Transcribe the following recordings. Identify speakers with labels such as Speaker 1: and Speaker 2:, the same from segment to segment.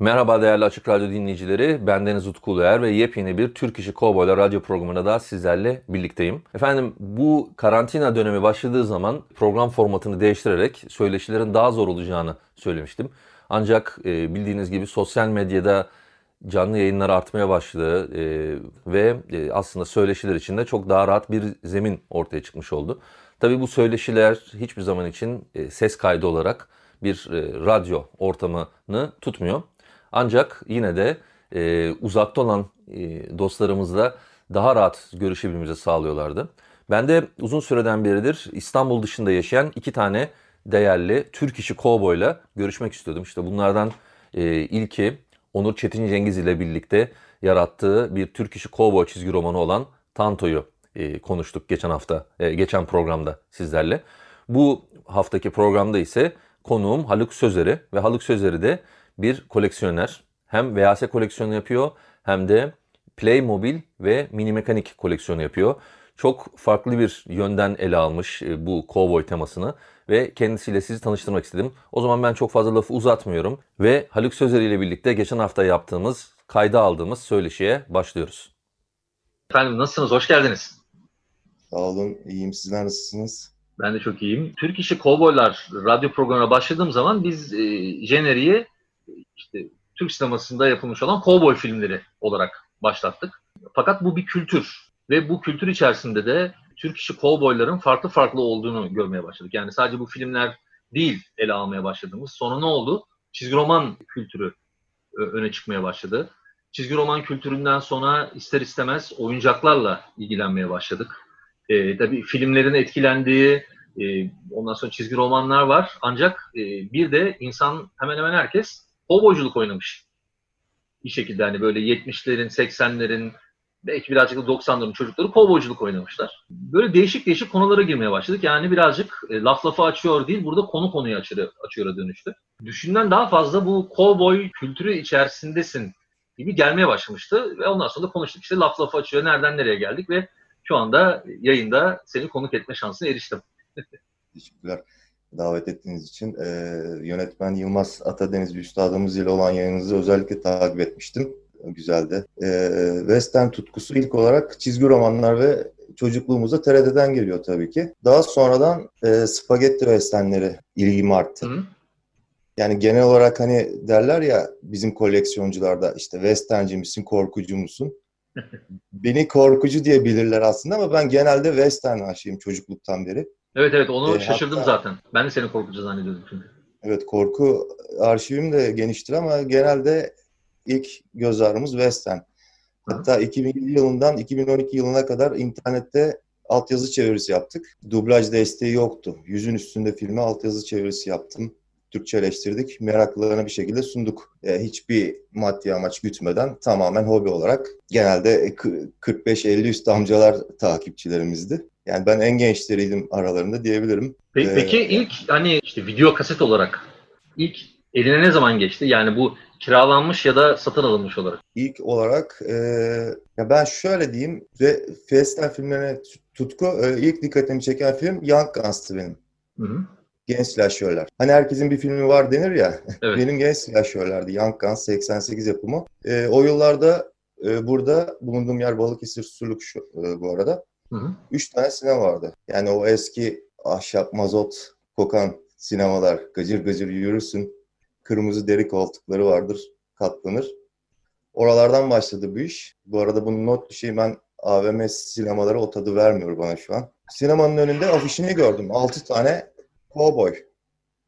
Speaker 1: Merhaba değerli Açık Radyo dinleyicileri. Ben Deniz Utku Uluer ve yepyeni bir Türk İşi Kovboylar radyo programında da sizlerle birlikteyim. Efendim bu karantina dönemi başladığı zaman program formatını değiştirerek söyleşilerin daha zor olacağını söylemiştim. Ancak e, bildiğiniz gibi sosyal medyada canlı yayınlar artmaya başladı e, ve e, aslında söyleşiler için de çok daha rahat bir zemin ortaya çıkmış oldu. Tabii bu söyleşiler hiçbir zaman için e, ses kaydı olarak bir e, radyo ortamını tutmuyor. Ancak yine de e, uzakta olan e, dostlarımızla daha rahat görüşebilmemizi sağlıyorlardı. Ben de uzun süreden beridir İstanbul dışında yaşayan iki tane değerli Türk işi kovboyla görüşmek istiyordum. İşte bunlardan e, ilki Onur Çetin Cengiz ile birlikte yarattığı bir Türk işi kovboy çizgi romanı olan Tanto'yu e, konuştuk geçen hafta, e, geçen programda sizlerle. Bu haftaki programda ise konuğum Haluk Sözeri ve Haluk Sözeri de bir koleksiyoner. Hem VHS koleksiyonu yapıyor hem de Playmobil ve mini mekanik koleksiyonu yapıyor. Çok farklı bir yönden ele almış e, bu cowboy temasını ve kendisiyle sizi tanıştırmak istedim. O zaman ben çok fazla lafı uzatmıyorum ve Haluk Sözeri ile birlikte geçen hafta yaptığımız, kayda aldığımız söyleşiye başlıyoruz. Efendim nasılsınız? Hoş geldiniz.
Speaker 2: Sağ olun. İyiyim. Sizler nasılsınız?
Speaker 1: Ben de çok iyiyim. Türk İşi Kovboylar radyo programına başladığım zaman biz e, jeneriği işte Türk sinemasında yapılmış olan kovboy filmleri olarak başlattık. Fakat bu bir kültür ve bu kültür içerisinde de Türk işi kovboyların farklı farklı olduğunu görmeye başladık. Yani sadece bu filmler değil ele almaya başladığımız. Sonra ne oldu? Çizgi roman kültürü e, öne çıkmaya başladı. Çizgi roman kültüründen sonra ister istemez oyuncaklarla ilgilenmeye başladık. E, tabii filmlerin etkilendiği e, ondan sonra çizgi romanlar var. Ancak e, bir de insan hemen hemen herkes kovboyculuk oynamış. Bir şekilde hani böyle 70'lerin, 80'lerin belki birazcık da 90'ların çocukları kovboyculuk oynamışlar. Böyle değişik değişik konulara girmeye başladık. Yani birazcık e, laf lafı açıyor değil, burada konu konuyu açıyor, açıyor'a dönüştü. Düşünden daha fazla bu kovboy kültürü içerisindesin gibi gelmeye başlamıştı. Ve ondan sonra da konuştuk işte laf lafı açıyor, nereden nereye geldik ve şu anda yayında seni konuk etme şansına eriştim.
Speaker 2: Teşekkürler davet ettiğiniz için. E, yönetmen Yılmaz Atadeniz Üstadımız ile olan yayınınızı özellikle takip etmiştim. Güzeldi. E, Western tutkusu ilk olarak çizgi romanlar ve çocukluğumuzda TRT'den geliyor tabii ki. Daha sonradan e, spagetti westernleri ilgimi arttı. Hı. Yani genel olarak hani derler ya bizim koleksiyoncularda işte westernci misin, korkucu musun? Beni korkucu diye bilirler aslında ama ben genelde western aşığım çocukluktan beri.
Speaker 1: Evet evet onu e, şaşırdım hatta, zaten. Ben de seni korkucu zannediyordum çünkü.
Speaker 2: Evet korku arşivim de geniştir ama genelde ilk göz ağrımız Western. Hatta 2007 yılından 2012 yılına kadar internette altyazı çevirisi yaptık. Dublaj desteği yoktu. Yüzün üstünde filme altyazı çevirisi yaptım. Türkçeleştirdik. Meraklılarına bir şekilde sunduk. E, hiçbir maddi amaç gütmeden tamamen hobi olarak. Genelde 45-50 üst amcalar takipçilerimizdi. Yani ben en gençleriydim aralarında diyebilirim.
Speaker 1: Peki, ee, peki ilk hani işte video kaset olarak ilk eline ne zaman geçti? Yani bu kiralanmış ya da satın alınmış olarak.
Speaker 2: İlk olarak e, ya ben şöyle diyeyim ve Festival filmlerine tutku e, ilk dikkatimi çeken film Young Guns'tı benim. Hı hı. Genç slasher'lar. Hani herkesin bir filmi var denir ya. Evet. benim genç slasher'lardı. Young Guns 88 yapımı. E, o yıllarda e, burada bulunduğum yer Balıkesir Surluk şu, e, bu arada. Hı hı. Üç tane sinema vardı. Yani o eski ahşap mazot kokan sinemalar. Gıcır gıcır yürürsün. Kırmızı deri koltukları vardır. Katlanır. Oralardan başladı bu iş. Bu arada bunu not düşeyim ben AVM sinemaları o tadı vermiyor bana şu an. Sinemanın önünde afişini gördüm. Altı tane cowboy.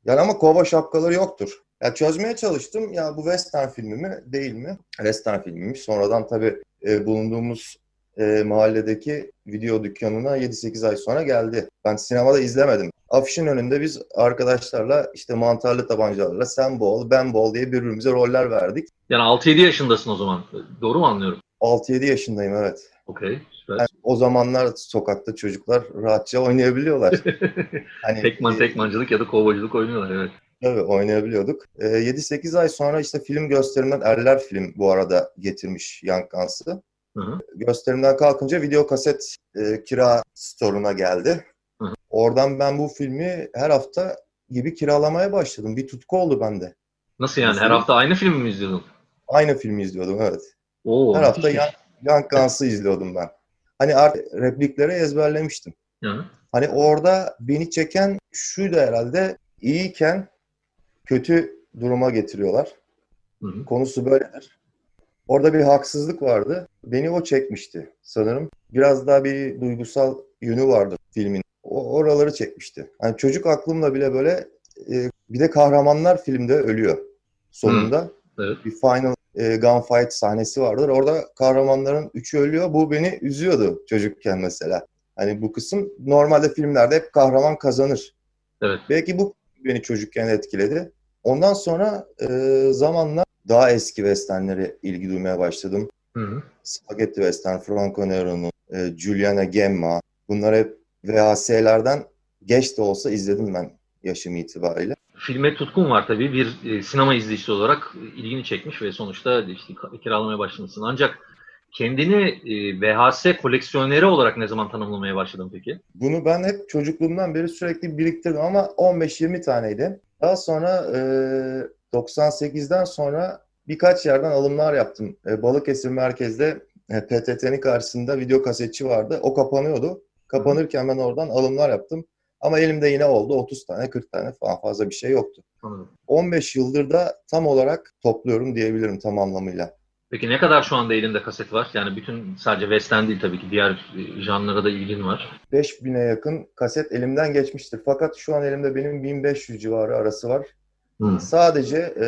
Speaker 2: Yani ama cowboy şapkaları yoktur. Ya çözmeye çalıştım. Ya bu western filmi mi değil mi? Western filmiymiş. Sonradan tabii e, bulunduğumuz e, mahalledeki video dükkanına 7-8 ay sonra geldi. Ben sinemada izlemedim. Afişin önünde biz arkadaşlarla işte mantarlı tabancalarla sen bol, ben bol diye birbirimize roller verdik.
Speaker 3: Yani 6-7 yaşındasın o zaman. Doğru mu anlıyorum?
Speaker 2: 6-7 yaşındayım evet.
Speaker 3: Okey. Süper.
Speaker 2: Yani o zamanlar sokakta çocuklar rahatça oynayabiliyorlar.
Speaker 3: hani, tekman tekmancılık ya da kovboyculuk oynuyorlar evet.
Speaker 2: Tabii oynayabiliyorduk. E, 7-8 ay sonra işte film gösterimden Erler film bu arada getirmiş Young Guns'ı. Gösterimden kalkınca video kaset e, kira store'una geldi. Hı hı. Oradan ben bu filmi her hafta gibi kiralamaya başladım. Bir tutku oldu bende.
Speaker 3: Nasıl yani? Her hafta aynı filmi mi izliyordun?
Speaker 2: Aynı filmi izliyordum evet. Oo, her hafta Young, Young Guns'ı izliyordum ben. Hani artık replikleri ezberlemiştim. Hı. Hani orada beni çeken şuydu herhalde. İyiyken kötü duruma getiriyorlar. Hı hı. Konusu böyledir. Orada bir haksızlık vardı. Beni o çekmişti sanırım. Biraz daha bir duygusal yönü vardı filmin. O, oraları çekmişti. Hani çocuk aklımla bile böyle e, bir de kahramanlar filmde ölüyor sonunda. Hı. Evet. Bir final e, gunfight sahnesi vardır. Orada kahramanların üçü ölüyor. Bu beni üzüyordu çocukken mesela. Hani bu kısım normalde filmlerde hep kahraman kazanır. Evet. Belki bu beni çocukken etkiledi. Ondan sonra e, zamanla daha eski westernlere ilgi duymaya başladım. Hı hı. Spaghetti Western, Franco Nero'nun, e, Giuliana Gemma. Bunlar hep VHS'lerden geç de olsa izledim ben yaşım itibariyle.
Speaker 3: Filme tutkun var tabii. Bir e, sinema izleyicisi olarak ilgini çekmiş ve sonuçta işte kiralamaya başlamışsın. Ancak kendini e, VHS koleksiyoneri olarak ne zaman tanımlamaya başladın peki?
Speaker 2: Bunu ben hep çocukluğumdan beri sürekli biriktirdim ama 15-20 taneydi. Daha sonra e, 98'den sonra birkaç yerden alımlar yaptım. E, Balıkesir merkezde e, PTT'nin karşısında video kasetçi vardı. O kapanıyordu. Kapanırken ben oradan alımlar yaptım. Ama elimde yine oldu 30 tane 40 tane falan fazla bir şey yoktu. Anladım. 15 yıldır da tam olarak topluyorum diyebilirim tam anlamıyla.
Speaker 3: Peki ne kadar şu anda elinde kaset var? Yani bütün sadece Western değil tabii ki diğer e, janlara da ilgin var.
Speaker 2: 5000'e yakın kaset elimden geçmiştir. Fakat şu an elimde benim 1500 civarı arası var. Hmm. Sadece e,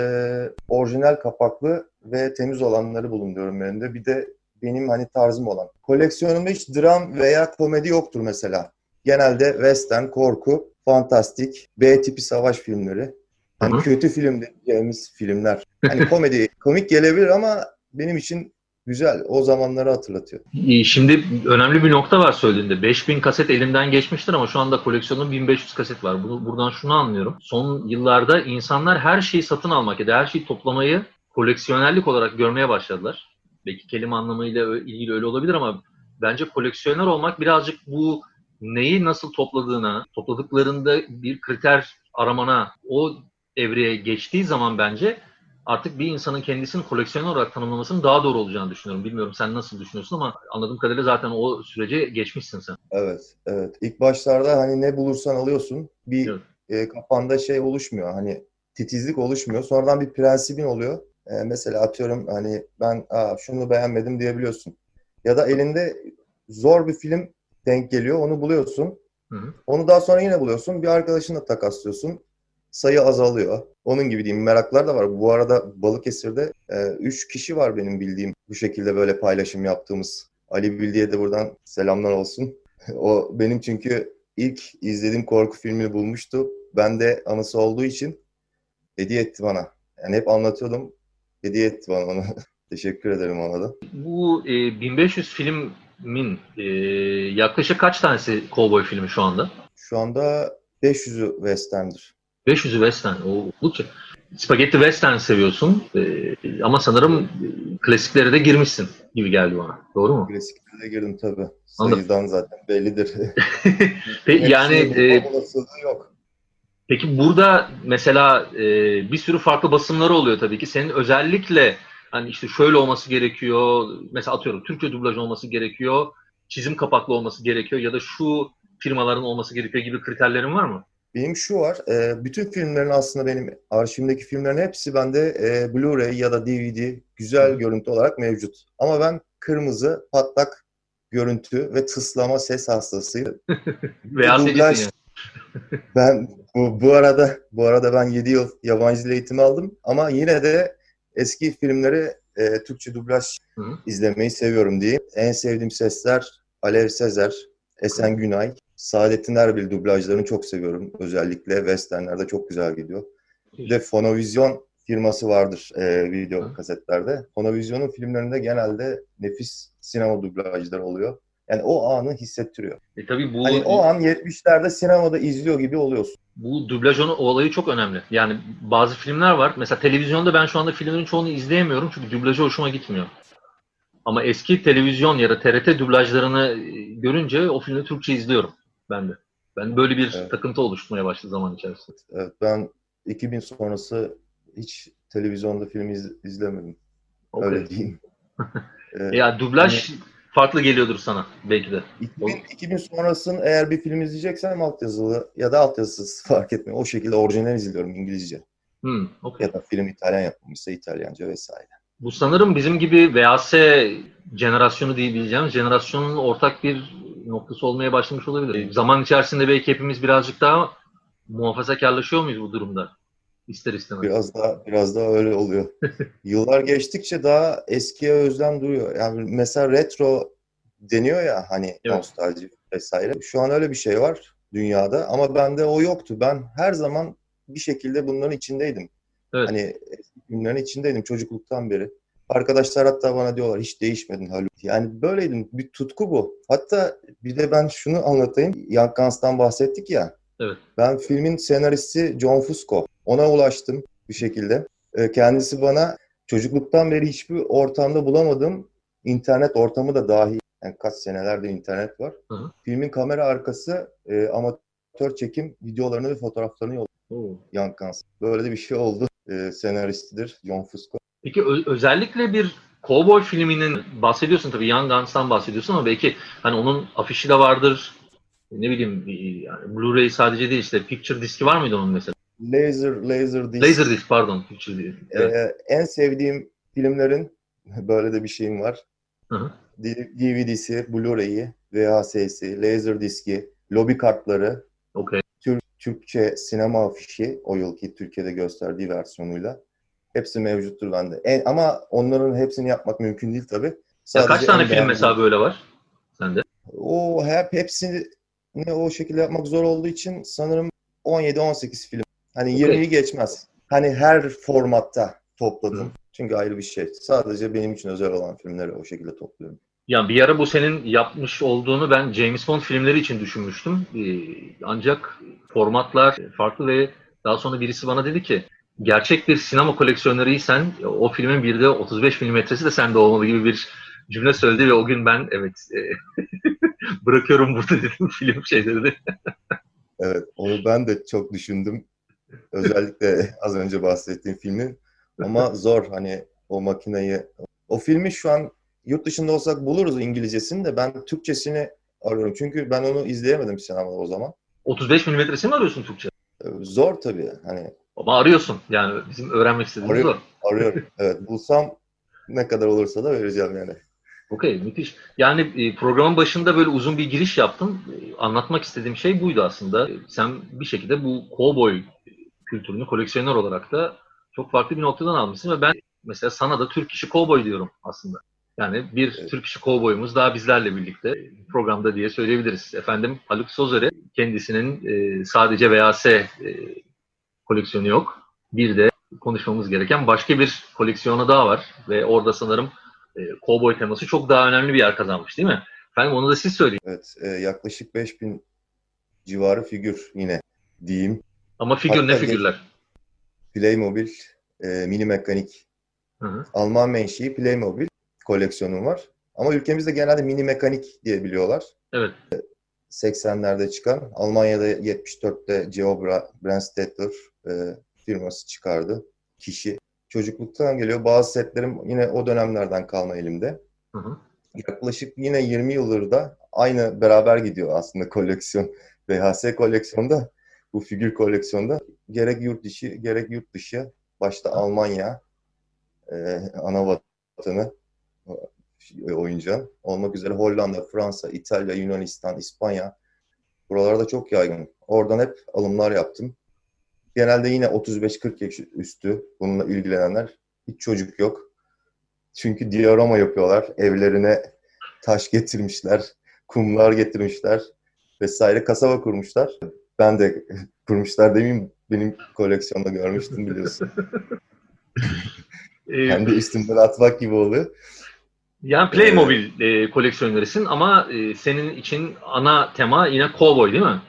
Speaker 2: orijinal kapaklı ve temiz olanları bulunduruyorum önümde. Bir de benim hani tarzım olan. Koleksiyonumda hiç dram veya komedi yoktur mesela. Genelde western, korku, fantastik, B tipi savaş filmleri. Hani kötü film diyeceğimiz filmler. Hani komedi, komik gelebilir ama benim için güzel. O zamanları hatırlatıyor.
Speaker 3: Şimdi önemli bir nokta var söylediğinde. 5000 kaset elimden geçmiştir ama şu anda koleksiyonum 1500 kaset var. Bunu, buradan şunu anlıyorum. Son yıllarda insanlar her şeyi satın almak ya da her şeyi toplamayı koleksiyonerlik olarak görmeye başladılar. Belki kelime anlamıyla ilgili öyle olabilir ama bence koleksiyoner olmak birazcık bu neyi nasıl topladığına, topladıklarında bir kriter aramana, o evreye geçtiği zaman bence artık bir insanın kendisini koleksiyoner olarak tanımlamasının daha doğru olacağını düşünüyorum. Bilmiyorum sen nasıl düşünüyorsun ama anladığım kadarıyla zaten o sürece geçmişsin sen.
Speaker 2: Evet, evet. İlk başlarda hani ne bulursan alıyorsun. Bir evet. e, kafanda şey oluşmuyor. Hani titizlik oluşmuyor. Sonradan bir prensibin oluyor. E, mesela atıyorum hani ben Aa, şunu beğenmedim diyebiliyorsun. Ya da elinde zor bir film denk geliyor. Onu buluyorsun. Hı hı. Onu daha sonra yine buluyorsun. Bir arkadaşınla takaslıyorsun sayı azalıyor. Onun gibi diyeyim meraklar da var. Bu arada Balıkesir'de 3 e, kişi var benim bildiğim bu şekilde böyle paylaşım yaptığımız. Ali Bildi'ye de buradan selamlar olsun. o benim çünkü ilk izlediğim korku filmini bulmuştu. Ben de anısı olduğu için hediye etti bana. Yani hep anlatıyordum. Hediye etti bana onu. Teşekkür ederim ona da.
Speaker 3: Bu e, 1500 filmin e, yaklaşık kaç tanesi kovboy filmi şu anda?
Speaker 2: Şu anda 500'ü western'dir.
Speaker 3: 500'ü Western. O oldukça. Spagetti Western seviyorsun ee, ama sanırım klasiklere de girmişsin gibi geldi bana. Doğru mu?
Speaker 2: Klasiklere de girdim tabii. Sayıdan zaten bellidir.
Speaker 3: Peki, yani e, yok. Peki burada mesela e, bir sürü farklı basımları oluyor tabii ki. Senin özellikle hani işte şöyle olması gerekiyor. Mesela atıyorum Türkçe dublaj olması gerekiyor. Çizim kapaklı olması gerekiyor ya da şu firmaların olması gerekiyor gibi kriterlerin var mı?
Speaker 2: Benim şu var, e, bütün filmlerin aslında benim arşivimdeki filmlerin hepsi bende e, Blu-ray ya da DVD güzel görüntü olarak mevcut. Ama ben kırmızı, patlak görüntü ve tıslama ses hastasıyım.
Speaker 3: Veya dublaj,
Speaker 2: ben bu, bu arada bu arada ben 7 yıl yabancı dil eğitimi aldım ama yine de eski filmleri e, Türkçe dublaj Hı-hı. izlemeyi seviyorum diyeyim. En sevdiğim sesler Alev Sezer, Esen Günay, Saadettin Erbil dublajlarını çok seviyorum. Özellikle westernlerde çok güzel gidiyor. Bir de Fonovizyon firması vardır e, video Hı. kasetlerde. Fonovizyon'un filmlerinde genelde nefis sinema dublajları oluyor. Yani o anı hissettiriyor.
Speaker 3: E tabii bu
Speaker 2: hani o an 70'lerde sinemada izliyor gibi oluyorsun.
Speaker 3: Bu dublaj olayı çok önemli. Yani bazı filmler var. Mesela televizyonda ben şu anda filmlerin çoğunu izleyemiyorum çünkü dublajı hoşuma gitmiyor. Ama eski televizyon ya da TRT dublajlarını e, görünce o filmi Türkçe izliyorum ben de. Ben böyle bir evet. takıntı oluşturmaya başladı zaman içerisinde.
Speaker 2: Evet ben 2000 sonrası hiç televizyonda film iz, izlemedim. Okay. Öyle diyeyim.
Speaker 3: ee, ya dublaj yani, farklı geliyordur sana belki de.
Speaker 2: 2000, 2000 sonrasını eğer bir film izleyeceksem altyazılı ya da altyazısız fark etmiyor. O şekilde orijinal izliyorum İngilizce.
Speaker 3: Hmm, okay.
Speaker 2: Ya da film İtalyan yapılmışsa İtalyanca vesaire.
Speaker 3: Bu sanırım bizim gibi VHS jenerasyonu diyebileceğimiz jenerasyonun ortak bir noktası olmaya başlamış olabilir. Zaman içerisinde belki hepimiz birazcık daha muhafazakarlaşıyor muyuz bu durumda? İster istemez.
Speaker 2: Biraz daha biraz daha öyle oluyor. Yıllar geçtikçe daha eskiye özlem duruyor. Yani mesela retro deniyor ya hani evet. nostalji vesaire. Şu an öyle bir şey var dünyada ama bende o yoktu. Ben her zaman bir şekilde bunların içindeydim. Evet. Hani filmlerin içindeydim çocukluktan beri. Arkadaşlar hatta bana diyorlar hiç değişmedin Haluk. Yani böyleydim. Bir tutku bu. Hatta bir de ben şunu anlatayım. Young Guns'tan bahsettik ya.
Speaker 3: Evet.
Speaker 2: Ben filmin senaristi John Fusco. Ona ulaştım bir şekilde. Ee, kendisi bana çocukluktan beri hiçbir ortamda bulamadım. internet ortamı da dahil. Yani kaç senelerde internet var. Hı hı. Filmin kamera arkası e, amatör çekim videolarını ve fotoğraflarını yolladı. Guns. Böyle de bir şey oldu. E, senaristidir John Fusco.
Speaker 3: Peki ö- özellikle bir Cowboy filminin bahsediyorsun tabii Young Guns'tan bahsediyorsun ama belki hani onun afişi de vardır. Ne bileyim yani Blu-ray sadece değil işte picture diski var mıydı onun mesela?
Speaker 2: Laser Laser
Speaker 3: disk. Laser disk pardon. Picture
Speaker 2: disk. Evet. Ee, en sevdiğim filmlerin böyle de bir şeyim var. Hı hı. DVD'si, Blu-ray'i, VHS'si, laser diski, lobi kartları,
Speaker 3: okay.
Speaker 2: Türk, Türkçe sinema afişi o yılki Türkiye'de gösterdiği versiyonuyla. Hepsi mevcuttur bende. En, ama onların hepsini yapmak mümkün değil tabii.
Speaker 3: ya kaç tane film mesela böyle var sende?
Speaker 2: O hep hepsini ne o şekilde yapmak zor olduğu için sanırım 17-18 film. Hani okay. 20'yi geçmez. Hani her formatta topladım. Hı. Çünkü ayrı bir şey. Sadece benim için özel olan filmleri o şekilde topluyorum.
Speaker 3: Ya bir ara bu senin yapmış olduğunu ben James Bond filmleri için düşünmüştüm. Ee, ancak formatlar farklı ve daha sonra birisi bana dedi ki gerçek bir sinema koleksiyonörüysen o filmin bir de 35 milimetresi de sende olmalı gibi bir cümle söyledi ve o gün ben evet e, bırakıyorum burada dedim film şeyleri
Speaker 2: evet onu ben de çok düşündüm. Özellikle az önce bahsettiğim filmin. Ama zor hani o makineyi. O filmi şu an yurt dışında olsak buluruz İngilizcesini de ben Türkçesini arıyorum. Çünkü ben onu izleyemedim sinemada o zaman.
Speaker 3: 35 milimetresini mi arıyorsun Türkçe?
Speaker 2: Zor tabii. Hani
Speaker 3: ama arıyorsun. Yani bizim öğrenmek istediğimiz
Speaker 2: arıyorum, o. Arıyorum. Evet. Bulsam ne kadar olursa da vereceğim yani.
Speaker 3: Okey. Müthiş. Yani e, programın başında böyle uzun bir giriş yaptım. E, anlatmak istediğim şey buydu aslında. Sen bir şekilde bu cowboy kültürünü koleksiyoner olarak da çok farklı bir noktadan almışsın ve ben mesela sana da Türk işi cowboy diyorum aslında. Yani bir evet. Türk işi kovboyumuz daha bizlerle birlikte programda diye söyleyebiliriz. Efendim Haluk Sozer'e kendisinin e, sadece VHS e, koleksiyonu yok. Bir de konuşmamız gereken başka bir koleksiyonu daha var. Ve orada sanırım e, kovboy teması çok daha önemli bir yer kazanmış değil mi? Efendim onu da siz söyleyin.
Speaker 2: Evet e, yaklaşık 5000 civarı figür yine diyeyim.
Speaker 3: Ama figür Hatta ne figürler?
Speaker 2: Playmobil, e, mini mekanik, hı hı. Alman menşei Playmobil koleksiyonum var. Ama ülkemizde genelde mini mekanik diye biliyorlar.
Speaker 3: Evet.
Speaker 2: 80'lerde çıkan. Almanya'da 74'te Geo Brandstätter e, firması çıkardı. Kişi. Çocukluktan geliyor. Bazı setlerim yine o dönemlerden kalma elimde. Hı hı. Yaklaşık yine 20 yıldır da aynı beraber gidiyor aslında koleksiyon. VHS koleksiyonda, bu figür koleksiyonda gerek yurt dışı gerek yurt dışı başta Almanya e, ana vatanı oyuncu olmak üzere Hollanda, Fransa, İtalya, Yunanistan, İspanya buralarda çok yaygın. Oradan hep alımlar yaptım. Genelde yine 35-40 yaş üstü bununla ilgilenenler. Hiç çocuk yok. Çünkü diorama yapıyorlar. Evlerine taş getirmişler, kumlar getirmişler vesaire kasaba kurmuşlar. Ben de kurmuşlar demeyeyim benim koleksiyonda görmüştüm biliyorsun. Kendi üstümden atmak gibi oluyor.
Speaker 3: Yani Playmobil e, koleksiyonerisin ama e, senin için ana tema yine cowboy değil mi?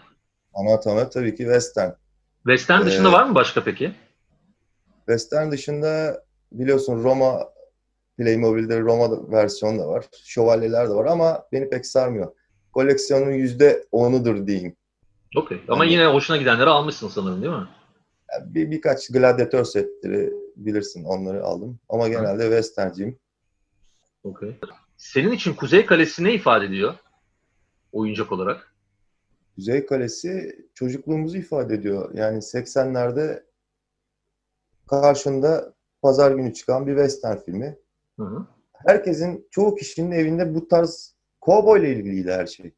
Speaker 2: Ana tema tabii ki western.
Speaker 3: Western dışında ee, var mı başka peki?
Speaker 2: Western dışında biliyorsun Roma Playmobil'de Roma versiyonu da var. Şövalyeler de var ama beni pek sarmıyor. Koleksiyonun yüzde onudur diyeyim.
Speaker 3: Okey. Ama yani, yine hoşuna gidenleri almışsın sanırım değil mi?
Speaker 2: Bir, birkaç gladyatör setleri bilirsin onları aldım. Ama genelde Hı. western'ciyim.
Speaker 3: Okey. Senin için Kuzey Kalesi ne ifade ediyor? Oyuncak olarak.
Speaker 2: Kuzey Kalesi çocukluğumuzu ifade ediyor. Yani 80'lerde karşında pazar günü çıkan bir western filmi. Hı hı. Herkesin, çoğu kişinin evinde bu tarz kovboy ile ilgiliydi her şey.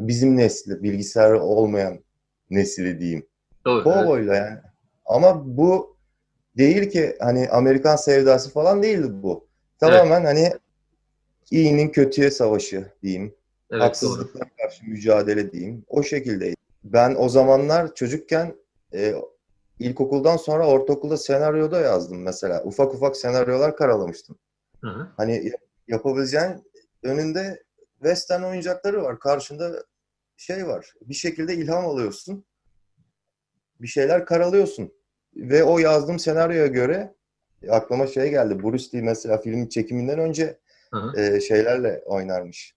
Speaker 2: Bizim nesli, bilgisayar olmayan nesli diyeyim. Doğru. Kovboyla evet. yani. Ama bu değil ki hani Amerikan sevdası falan değildi bu. Tamamen evet. hani iyinin kötüye savaşı diyeyim. Evet, Haksızlıklara karşı mücadele diyeyim. O şekildeydi. Ben o zamanlar çocukken e, ilkokuldan sonra ortaokulda senaryoda yazdım mesela. Ufak ufak senaryolar karalamıştım. Hı hı. Hani yapabileceğin önünde western oyuncakları var. Karşında şey var. Bir şekilde ilham alıyorsun. Bir şeyler karalıyorsun. Ve o yazdığım senaryoya göre aklıma şey geldi. Bruce Lee mesela filmin çekiminden önce e, şeylerle oynarmış.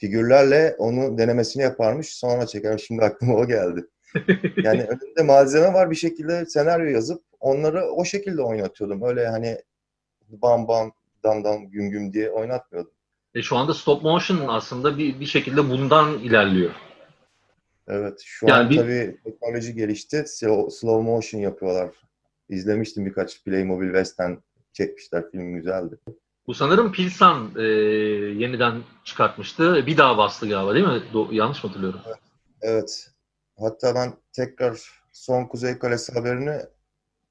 Speaker 2: Figürlerle onu denemesini yaparmış. Sonra çeker. Şimdi aklıma o geldi. Yani önünde malzeme var. Bir şekilde senaryo yazıp onları o şekilde oynatıyordum. Öyle hani bam bam dam dam güm güm diye oynatmıyordum.
Speaker 3: E şu anda stop motion aslında bir, bir şekilde bundan ilerliyor.
Speaker 2: Evet şu yani an bir... tabii teknoloji gelişti. Slow, slow motion yapıyorlar. İzlemiştim birkaç Playmobil Western çekmişler. Film güzeldi.
Speaker 3: Bu sanırım Pilsan e, yeniden çıkartmıştı. Bir daha bastı galiba değil mi? Do- yanlış mı hatırlıyorum?
Speaker 2: Evet. evet. Hatta ben tekrar son Kuzey Kalesi haberini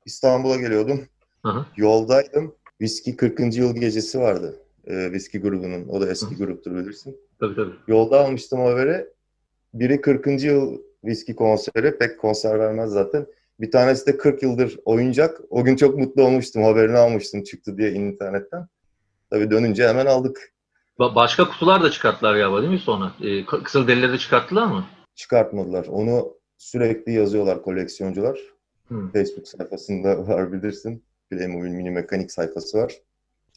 Speaker 2: İstanbul'a geliyordum. Hı hı. Yoldaydım. Viski 40. yıl gecesi vardı. E, Viski grubunun. O da eski hı. gruptur bilirsin.
Speaker 3: Tabii tabii.
Speaker 2: Yolda almıştım haberi. Biri 40. yıl viski konseri. Pek konser vermez zaten. Bir tanesi de 40 yıldır oyuncak. O gün çok mutlu olmuştum. Haberini almıştım çıktı diye internetten. Tabii dönünce hemen aldık.
Speaker 3: Ba- başka kutular da çıkarttılar galiba değil mi sonra? Ee, kısıl delileri de çıkarttılar mı?
Speaker 2: Çıkartmadılar. Onu sürekli yazıyorlar koleksiyoncular. Hmm. Facebook sayfasında var bilirsin. Playmobil mini mekanik sayfası var.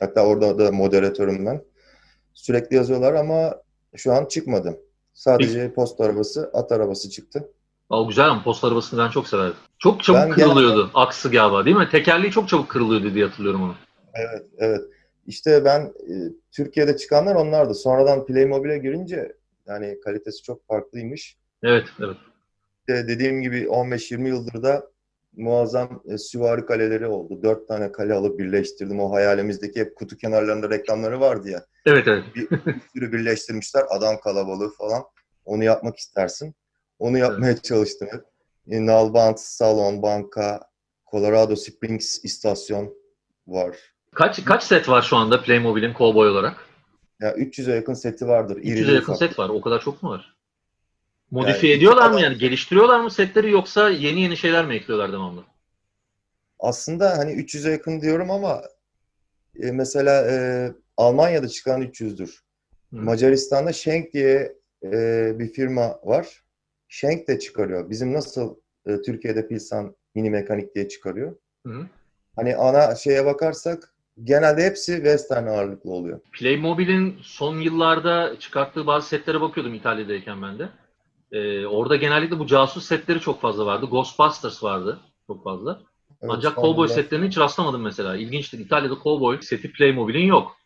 Speaker 2: Hatta orada da moderatörüm ben. Sürekli yazıyorlar ama şu an çıkmadı. Sadece Peki. post arabası, at arabası çıktı.
Speaker 3: Aa, güzel ama post arabasını ben çok severdim. Çok çabuk ben kırılıyordu genelde... aksı galiba değil mi? Tekerleği çok çabuk kırılıyordu diye hatırlıyorum onu.
Speaker 2: Evet, evet. İşte ben e, Türkiye'de çıkanlar onlardı. Sonradan Playmobil'e girince yani kalitesi çok farklıymış.
Speaker 3: Evet, evet.
Speaker 2: İşte dediğim gibi 15-20 yıldır da muazzam e, süvari kaleleri oldu. Dört tane kale alıp birleştirdim. O hayalimizdeki hep kutu kenarlarında reklamları vardı ya.
Speaker 3: Evet, evet.
Speaker 2: Bir, bir sürü birleştirmişler. Adam kalabalığı falan. Onu yapmak istersin. Onu yapmaya evet. çalıştım hep. E, Nalbant, Salon, Banka, Colorado Springs istasyon var.
Speaker 3: Kaç kaç set var şu anda Playmobil'in Cowboy olarak?
Speaker 2: Ya 300'e yakın seti vardır.
Speaker 3: 300'e yakın set var. O kadar çok mu var? Modifiye yani, ediyorlar mı yani? Geliştiriyorlar mı setleri yoksa yeni yeni şeyler mi ekliyorlar devamlı?
Speaker 2: Aslında hani 300'e yakın diyorum ama e, mesela e, Almanya'da çıkan 300'dür. Hı. Macaristan'da Schenk diye e, bir firma var. Schenk de çıkarıyor. Bizim nasıl e, Türkiye'de Pilsan mini mekanik diye çıkarıyor. Hı. Hani ana şeye bakarsak genelde hepsi western ağırlıklı oluyor.
Speaker 3: Playmobil'in son yıllarda çıkarttığı bazı setlere bakıyordum İtalya'dayken ben de. Ee, orada genellikle bu casus setleri çok fazla vardı. Ghostbusters vardı çok fazla. Evet, Ancak Cowboy da... setlerine hiç rastlamadım mesela. İlginçtir. İtalya'da Cowboy seti Playmobil'in yok.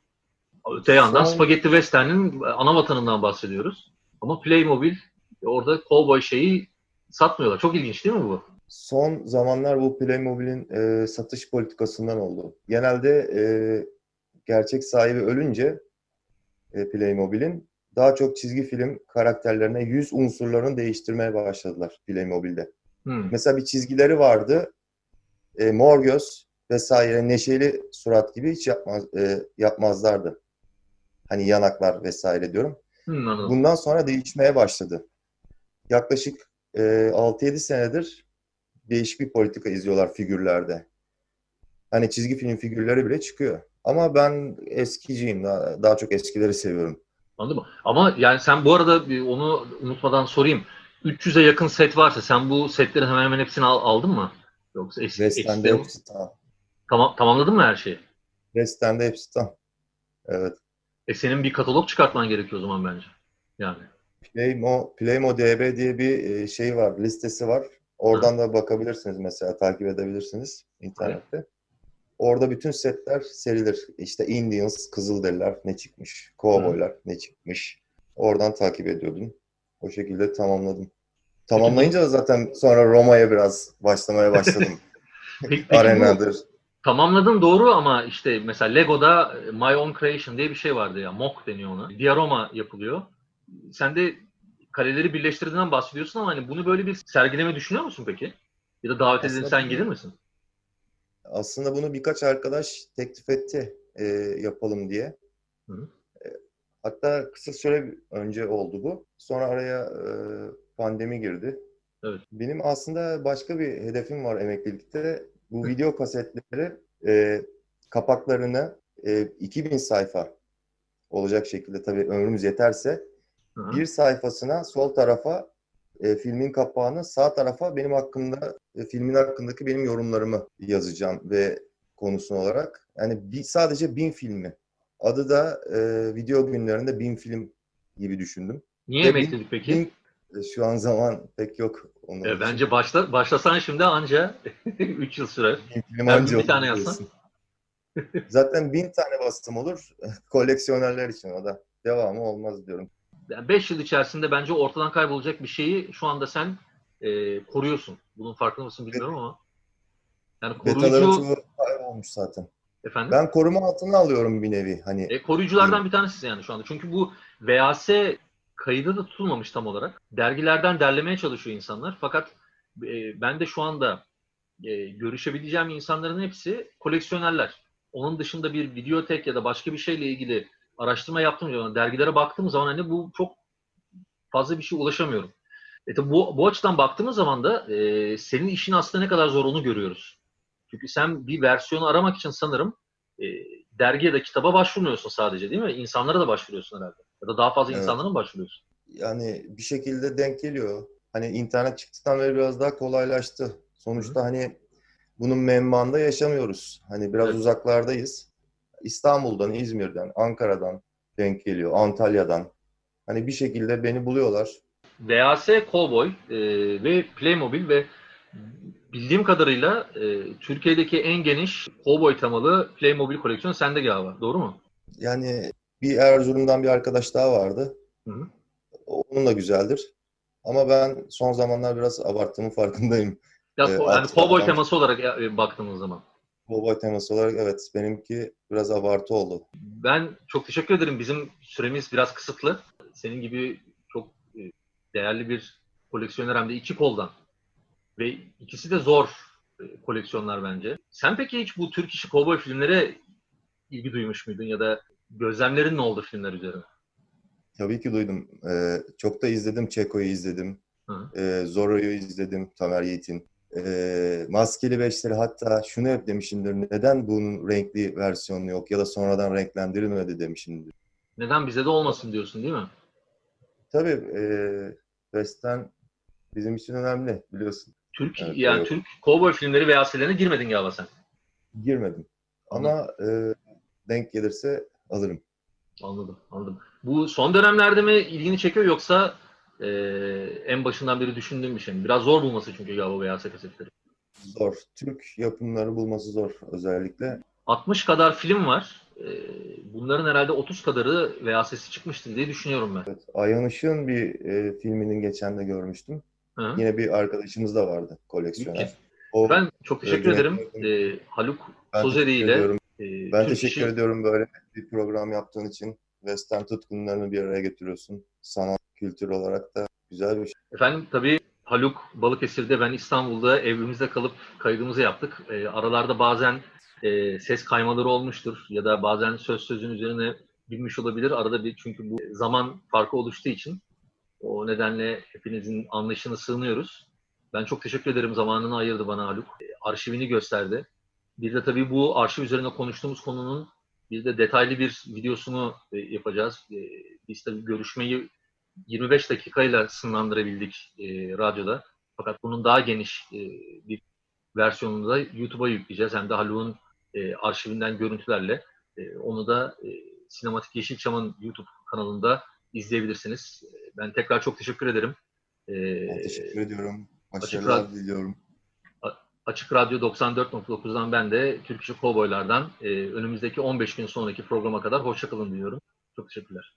Speaker 3: Öte yandan son... Spaghetti Western'in ana vatanından bahsediyoruz. Ama Playmobil orada Cowboy şeyi satmıyorlar. Çok ilginç değil mi bu?
Speaker 2: Son zamanlar bu Playmobil'in e, satış politikasından oldu. Genelde e, gerçek sahibi ölünce e, Playmobil'in daha çok çizgi film karakterlerine yüz unsurlarını değiştirmeye başladılar Playmobil'de. Hmm. Mesela bir çizgileri vardı. E, mor göz, vesaire neşeli surat gibi hiç yapmaz, e, yapmazlardı. Hani yanaklar vesaire diyorum.
Speaker 3: Hmm, anladım.
Speaker 2: Bundan sonra değişmeye başladı. Yaklaşık e, 6-7 senedir değişik bir politika izliyorlar figürlerde. Hani çizgi film figürleri bile çıkıyor. Ama ben eskiciyim. Daha, daha çok eskileri seviyorum.
Speaker 3: Anladın mı? Ama yani sen bu arada onu unutmadan sorayım. 300'e yakın set varsa sen bu setlerin hemen hemen hepsini al- aldın mı? Yoksa eski,
Speaker 2: Western'de
Speaker 3: eskileri-
Speaker 2: hepsi tam.
Speaker 3: tamam, tamamladın mı her şeyi?
Speaker 2: Western'de hepsi tam. Evet.
Speaker 3: E senin bir katalog çıkartman gerekiyor o zaman bence. Yani.
Speaker 2: Playmo, Playmo DB diye bir e, şey var, listesi var. Oradan da bakabilirsiniz mesela, takip edebilirsiniz internette. Orada bütün setler serilir. İşte Indians, Kızılderililer ne çıkmış, Cowboylar ne çıkmış. Oradan takip ediyordum. O şekilde tamamladım. Tamamlayınca da zaten sonra Roma'ya biraz başlamaya başladım.
Speaker 3: Peki, peki bu
Speaker 2: Arena'dır.
Speaker 3: tamamladın doğru ama işte mesela Lego'da e, My Own Creation diye bir şey vardı ya. Mock deniyor ona. Diorama yapılıyor. Sen de kareleri birleştirdiğinden bahsediyorsun ama hani bunu böyle bir sergileme düşünüyor musun peki? Ya da davet edilirsen
Speaker 2: bunu-
Speaker 3: gelir misin?
Speaker 2: Aslında bunu birkaç arkadaş teklif etti e, yapalım diye.
Speaker 3: Hı hı.
Speaker 2: E, hatta kısa süre önce oldu bu. Sonra araya e, pandemi girdi.
Speaker 3: Evet.
Speaker 2: Benim aslında başka bir hedefim var emeklilikte. Bu video kasetleri e, kapaklarını e, 2000 sayfa olacak şekilde tabii ömrümüz yeterse
Speaker 3: Hı hı.
Speaker 2: bir sayfasına sol tarafa e, filmin kapağını sağ tarafa benim hakkımda e, filmin hakkındaki benim yorumlarımı yazacağım ve konusu olarak. Yani bir, sadece bin filmi. Adı da e, video günlerinde bin film gibi düşündüm.
Speaker 3: Niye emeklilik peki?
Speaker 2: Bin, e, şu an zaman pek yok. Onun
Speaker 3: E, bence başla, başlasan şimdi anca 3 yıl sürer.
Speaker 2: Bin film
Speaker 3: Ben
Speaker 2: anca
Speaker 3: bir tane yazsam.
Speaker 2: Zaten bin tane bastım olur. Koleksiyonerler için o da. Devamı olmaz diyorum.
Speaker 3: 5 yıl içerisinde bence ortadan kaybolacak bir şeyi şu anda sen e, koruyorsun. Bunun farkında mısın bilmiyorum ama. Yani
Speaker 2: Betaların
Speaker 3: koruyucu
Speaker 2: çoğu kaybolmuş zaten.
Speaker 3: efendim.
Speaker 2: Ben koruma altına alıyorum bir nevi. Hani
Speaker 3: E, koruyuculardan bir tanesi yani şu anda. Çünkü bu VHS kaydı da tutulmamış tam olarak. Dergilerden derlemeye çalışıyor insanlar. Fakat e, ben de şu anda e, görüşebileceğim insanların hepsi koleksiyonerler. Onun dışında bir videotek ya da başka bir şeyle ilgili araştırma yaptığım zaman, dergilere baktığım zaman hani bu çok fazla bir şey ulaşamıyorum. E tabi bu, bu açıdan baktığımız zaman da e, senin işin aslında ne kadar zor onu görüyoruz. Çünkü sen bir versiyonu aramak için sanırım e, dergi ya da kitaba başvurmuyorsun sadece değil mi? İnsanlara da başvuruyorsun herhalde. Ya da daha fazla
Speaker 2: Evet.
Speaker 3: insanlara mı başvuruyorsun?
Speaker 2: yani bir şekilde denk geliyor. Hani internet çıktıktan beri biraz daha kolaylaştı. Sonuçta hani bunun menbaında yaşamıyoruz. Hani biraz
Speaker 3: Evet.
Speaker 2: uzaklardayız. İstanbul'dan, İzmir'den, Ankara'dan denk geliyor, Antalya'dan. Hani bir şekilde beni buluyorlar.
Speaker 3: VHS Cowboy e, ve Playmobil ve bildiğim kadarıyla e, Türkiye'deki en geniş Cowboy temalı Playmobil koleksiyonu sende galiba. Doğru mu?
Speaker 2: Yani bir Erzurum'dan bir arkadaş daha vardı.
Speaker 3: Hı hı.
Speaker 2: Onun da güzeldir. Ama ben son zamanlar biraz abarttığımın farkındayım.
Speaker 3: Ya,
Speaker 2: Evet,
Speaker 3: yani
Speaker 2: ben-
Speaker 3: teması olarak e, baktığımız zaman.
Speaker 2: Cowboy teması olarak evet benimki biraz abartı oldu.
Speaker 3: Ben çok teşekkür ederim. Bizim süremiz biraz kısıtlı. Senin gibi çok e, değerli bir koleksiyoner hem de iki koldan. Ve ikisi de zor e, koleksiyonlar bence. Sen peki hiç bu Türk işi kovboy filmlere ilgi duymuş muydun ya da gözlemlerin ne oldu filmler üzerine?
Speaker 2: Tabii ki duydum. Ee, çok da izledim. Çeko'yu izledim.
Speaker 3: Hı.
Speaker 2: Ee, Zorro'yu izledim. Tamer Yiğit'in. Ee, Maskeli Beşleri hatta şunu hep demişimdir. Neden bunun renkli versiyonu yok ya da sonradan renklendirilmedi demişimdir.
Speaker 3: Neden bize de olmasın diyorsun değil mi?
Speaker 2: Tabii e, Western bizim için önemli biliyorsun.
Speaker 3: Türk
Speaker 2: Evet,
Speaker 3: yani. Türk kovboy filmleri ve VHS'lerine girmedin galiba sen.
Speaker 2: Girmedim. Ama e, denk gelirse alırım.
Speaker 3: Anladım, anladım. Bu son dönemlerde mi ilgini çekiyor yoksa e, en başından beri düşündüğün bir şey? Biraz zor bulması çünkü galiba VHS kasetleri.
Speaker 2: Zor. Türk yapımları bulması zor özellikle.
Speaker 3: 60 kadar film var. E, bunların herhalde 30 kadarı VHS'si çıkmıştır diye düşünüyorum ben.
Speaker 2: Evet, Ayhan Işık'ın bir e, filminin geçen de görmüştüm.
Speaker 3: Hı.
Speaker 2: Yine bir arkadaşımız da vardı koleksiyoner. O,
Speaker 3: Ben çok teşekkür
Speaker 2: Evet,
Speaker 3: ederim. E, Haluk Sozeri ile e,
Speaker 2: Ben
Speaker 3: Türk
Speaker 2: teşekkür
Speaker 3: işi-
Speaker 2: ediyorum böyle bir program yaptığın için. Western tutkunlarını bir araya getiriyorsun. Sanat, kültür olarak da güzel bir şey.
Speaker 3: Efendim tabii Haluk Balıkesir'de, ben İstanbul'da evimizde kalıp kaydımızı yaptık. E, aralarda bazen e, ses kaymaları olmuştur ya da bazen söz sözün üzerine binmiş olabilir. Arada bir çünkü bu zaman farkı oluştuğu için o nedenle hepinizin anlayışını sığınıyoruz. Ben çok teşekkür ederim zamanını ayırdı bana Haluk. E, arşivini gösterdi. Bir de tabii bu arşiv üzerine konuştuğumuz konunun bir de detaylı bir videosunu e, yapacağız. E, biz tabii görüşmeyi 25 dakikayla sınırlandırabildik e, radyoda. Fakat bunun daha geniş e, bir versiyonunu da YouTube'a yükleyeceğiz. Hem de Haluk'un e, arşivinden görüntülerle. E, onu da e, Sinematik Yeşilçam'ın YouTube kanalında izleyebilirsiniz. Ben tekrar çok teşekkür ederim.
Speaker 2: E, ben teşekkür ediyorum. Başarılar açık diliyorum.
Speaker 3: Açık Radyo 94.9'dan ben de Türk İşi Kovboylar'dan e, önümüzdeki 15 gün sonraki programa kadar hoşçakalın diyorum. Çok teşekkürler.